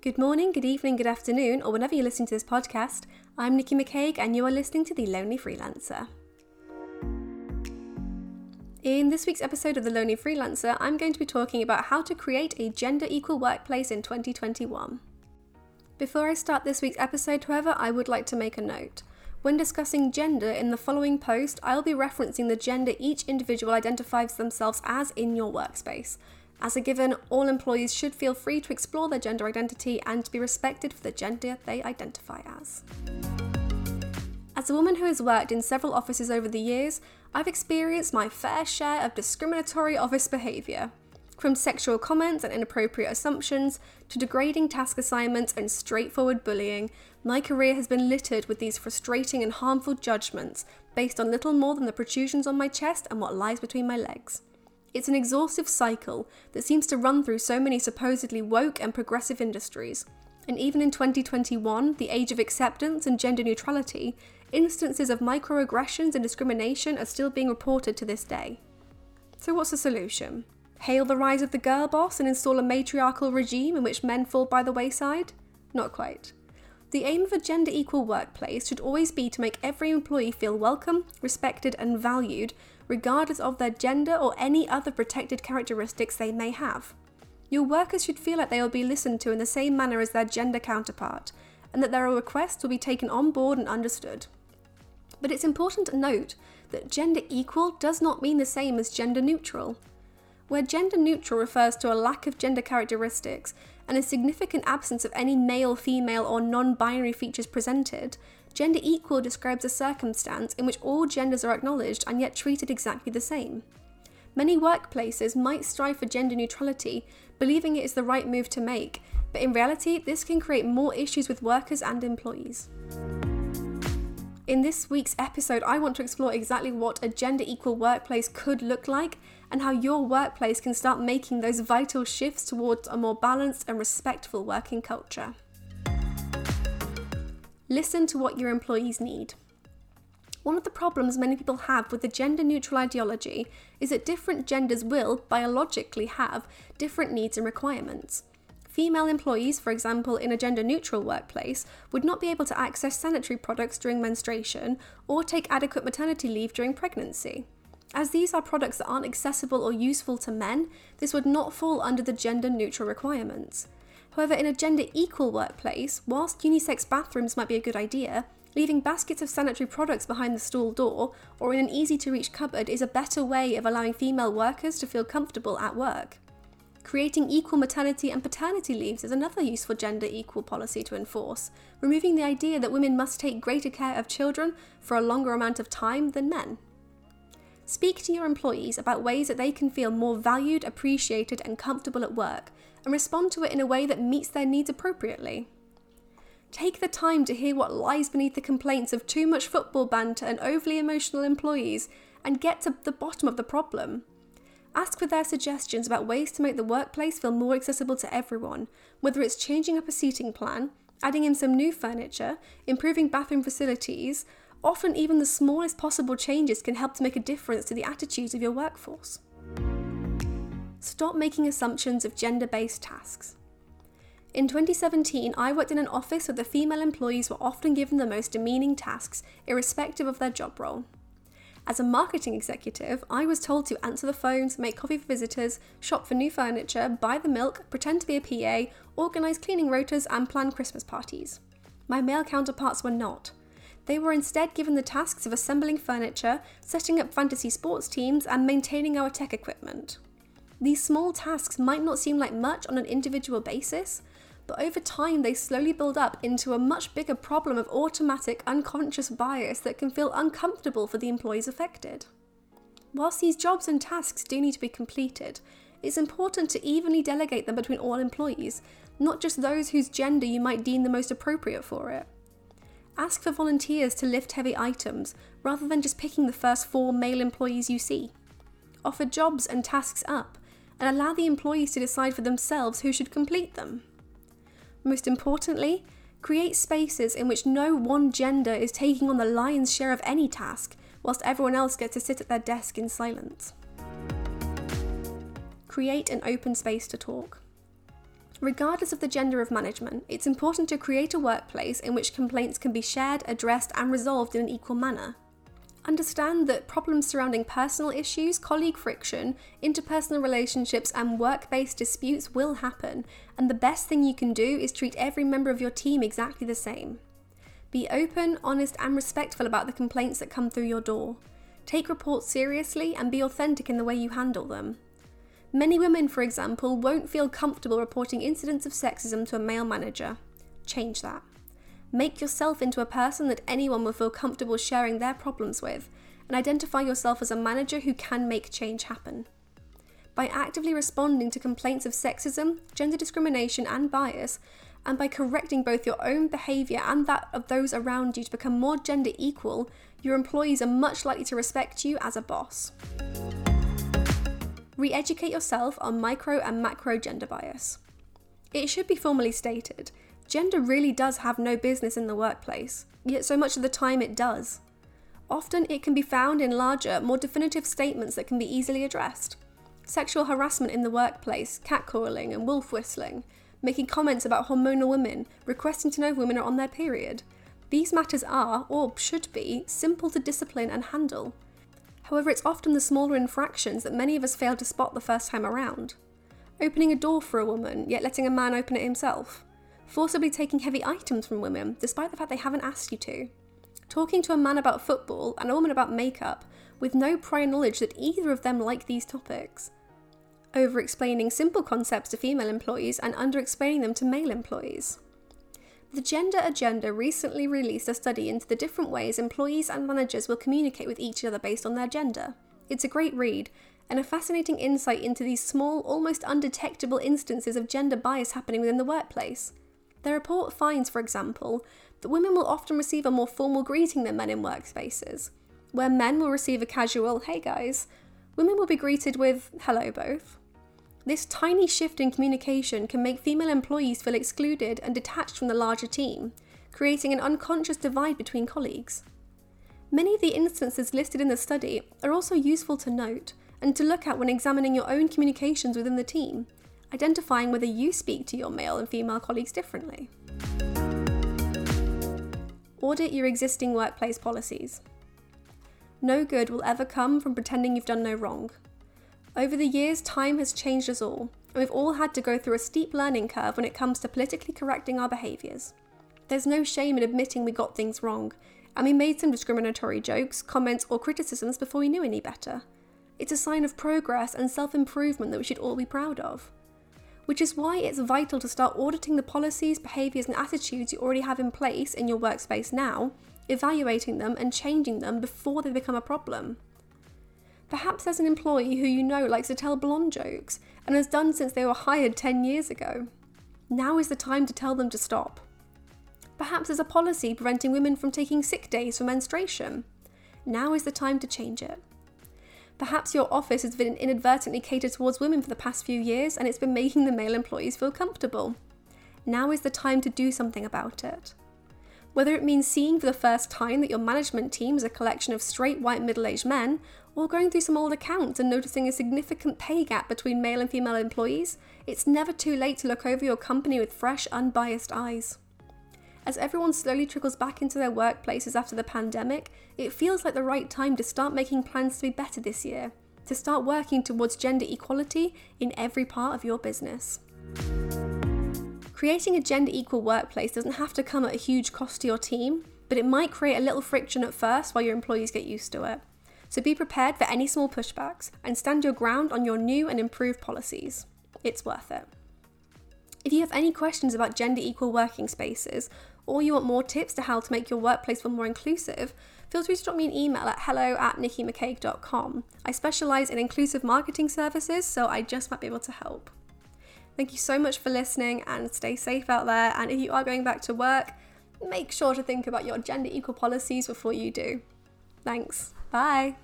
Good morning, good evening, good afternoon, or whenever you're listening to this podcast. I'm Nikki McCaig, and you are listening to The Lonely Freelancer. In this week's episode of The Lonely Freelancer, I'm going to be talking about how to create a gender equal workplace in 2021. Before I start this week's episode, however, I would like to make a note. When discussing gender in the following post, I'll be referencing the gender each individual identifies themselves as in your workspace. As a given, all employees should feel free to explore their gender identity and to be respected for the gender they identify as. As a woman who has worked in several offices over the years, I've experienced my fair share of discriminatory office behaviour. From sexual comments and inappropriate assumptions to degrading task assignments and straightforward bullying, my career has been littered with these frustrating and harmful judgments based on little more than the protrusions on my chest and what lies between my legs. It's an exhaustive cycle that seems to run through so many supposedly woke and progressive industries. And even in 2021, the age of acceptance and gender neutrality, instances of microaggressions and discrimination are still being reported to this day. So, what's the solution? Hail the rise of the girl boss and install a matriarchal regime in which men fall by the wayside? Not quite. The aim of a gender equal workplace should always be to make every employee feel welcome, respected, and valued, regardless of their gender or any other protected characteristics they may have. Your workers should feel like they will be listened to in the same manner as their gender counterpart, and that their requests will be taken on board and understood. But it's important to note that gender equal does not mean the same as gender neutral. Where gender neutral refers to a lack of gender characteristics and a significant absence of any male, female, or non binary features presented, gender equal describes a circumstance in which all genders are acknowledged and yet treated exactly the same. Many workplaces might strive for gender neutrality, believing it is the right move to make, but in reality, this can create more issues with workers and employees. In this week's episode, I want to explore exactly what a gender equal workplace could look like and how your workplace can start making those vital shifts towards a more balanced and respectful working culture. Listen to what your employees need. One of the problems many people have with the gender neutral ideology is that different genders will, biologically, have different needs and requirements. Female employees, for example, in a gender neutral workplace, would not be able to access sanitary products during menstruation or take adequate maternity leave during pregnancy. As these are products that aren't accessible or useful to men, this would not fall under the gender neutral requirements. However, in a gender equal workplace, whilst unisex bathrooms might be a good idea, leaving baskets of sanitary products behind the stall door or in an easy to reach cupboard is a better way of allowing female workers to feel comfortable at work. Creating equal maternity and paternity leaves is another useful gender equal policy to enforce, removing the idea that women must take greater care of children for a longer amount of time than men. Speak to your employees about ways that they can feel more valued, appreciated, and comfortable at work, and respond to it in a way that meets their needs appropriately. Take the time to hear what lies beneath the complaints of too much football banter and overly emotional employees and get to the bottom of the problem. Ask for their suggestions about ways to make the workplace feel more accessible to everyone, whether it's changing up a seating plan, adding in some new furniture, improving bathroom facilities. Often, even the smallest possible changes can help to make a difference to the attitudes of your workforce. Stop making assumptions of gender based tasks. In 2017, I worked in an office where the female employees were often given the most demeaning tasks, irrespective of their job role. As a marketing executive, I was told to answer the phones, make coffee for visitors, shop for new furniture, buy the milk, pretend to be a PA, organise cleaning rotas, and plan Christmas parties. My male counterparts were not. They were instead given the tasks of assembling furniture, setting up fantasy sports teams, and maintaining our tech equipment. These small tasks might not seem like much on an individual basis, but over time they slowly build up into a much bigger problem of automatic, unconscious bias that can feel uncomfortable for the employees affected. Whilst these jobs and tasks do need to be completed, it's important to evenly delegate them between all employees, not just those whose gender you might deem the most appropriate for it. Ask for volunteers to lift heavy items rather than just picking the first four male employees you see. Offer jobs and tasks up and allow the employees to decide for themselves who should complete them. Most importantly, create spaces in which no one gender is taking on the lion's share of any task, whilst everyone else gets to sit at their desk in silence. Create an open space to talk. Regardless of the gender of management, it's important to create a workplace in which complaints can be shared, addressed, and resolved in an equal manner. Understand that problems surrounding personal issues, colleague friction, interpersonal relationships, and work based disputes will happen, and the best thing you can do is treat every member of your team exactly the same. Be open, honest, and respectful about the complaints that come through your door. Take reports seriously and be authentic in the way you handle them. Many women, for example, won't feel comfortable reporting incidents of sexism to a male manager. Change that. Make yourself into a person that anyone will feel comfortable sharing their problems with, and identify yourself as a manager who can make change happen. By actively responding to complaints of sexism, gender discrimination, and bias, and by correcting both your own behaviour and that of those around you to become more gender equal, your employees are much likely to respect you as a boss. Re educate yourself on micro and macro gender bias. It should be formally stated gender really does have no business in the workplace, yet so much of the time it does. Often it can be found in larger, more definitive statements that can be easily addressed. Sexual harassment in the workplace, catcalling and wolf whistling, making comments about hormonal women, requesting to know women are on their period. These matters are, or should be, simple to discipline and handle. However, it's often the smaller infractions that many of us fail to spot the first time around. Opening a door for a woman, yet letting a man open it himself. Forcibly taking heavy items from women, despite the fact they haven't asked you to. Talking to a man about football and a woman about makeup, with no prior knowledge that either of them like these topics. Over explaining simple concepts to female employees and under explaining them to male employees. The Gender Agenda recently released a study into the different ways employees and managers will communicate with each other based on their gender. It's a great read, and a fascinating insight into these small, almost undetectable instances of gender bias happening within the workplace. The report finds, for example, that women will often receive a more formal greeting than men in workspaces. Where men will receive a casual, hey guys, women will be greeted with, hello both. This tiny shift in communication can make female employees feel excluded and detached from the larger team, creating an unconscious divide between colleagues. Many of the instances listed in the study are also useful to note and to look at when examining your own communications within the team, identifying whether you speak to your male and female colleagues differently. Audit your existing workplace policies. No good will ever come from pretending you've done no wrong. Over the years, time has changed us all, and we've all had to go through a steep learning curve when it comes to politically correcting our behaviours. There's no shame in admitting we got things wrong, and we made some discriminatory jokes, comments, or criticisms before we knew any better. It's a sign of progress and self improvement that we should all be proud of. Which is why it's vital to start auditing the policies, behaviours, and attitudes you already have in place in your workspace now, evaluating them and changing them before they become a problem. Perhaps there's an employee who you know likes to tell blonde jokes and has done since they were hired 10 years ago. Now is the time to tell them to stop. Perhaps there's a policy preventing women from taking sick days for menstruation. Now is the time to change it. Perhaps your office has been inadvertently catered towards women for the past few years and it's been making the male employees feel comfortable. Now is the time to do something about it. Whether it means seeing for the first time that your management team is a collection of straight white middle aged men, or going through some old accounts and noticing a significant pay gap between male and female employees, it's never too late to look over your company with fresh, unbiased eyes. As everyone slowly trickles back into their workplaces after the pandemic, it feels like the right time to start making plans to be better this year, to start working towards gender equality in every part of your business. Creating a gender equal workplace doesn't have to come at a huge cost to your team, but it might create a little friction at first while your employees get used to it. So be prepared for any small pushbacks and stand your ground on your new and improved policies. It's worth it. If you have any questions about gender equal working spaces, or you want more tips to how to make your workplace more inclusive, feel free to drop me an email at hello at nikkimccaig.com. I specialise in inclusive marketing services, so I just might be able to help. Thank you so much for listening and stay safe out there. And if you are going back to work, make sure to think about your gender equal policies before you do. Thanks. Bye.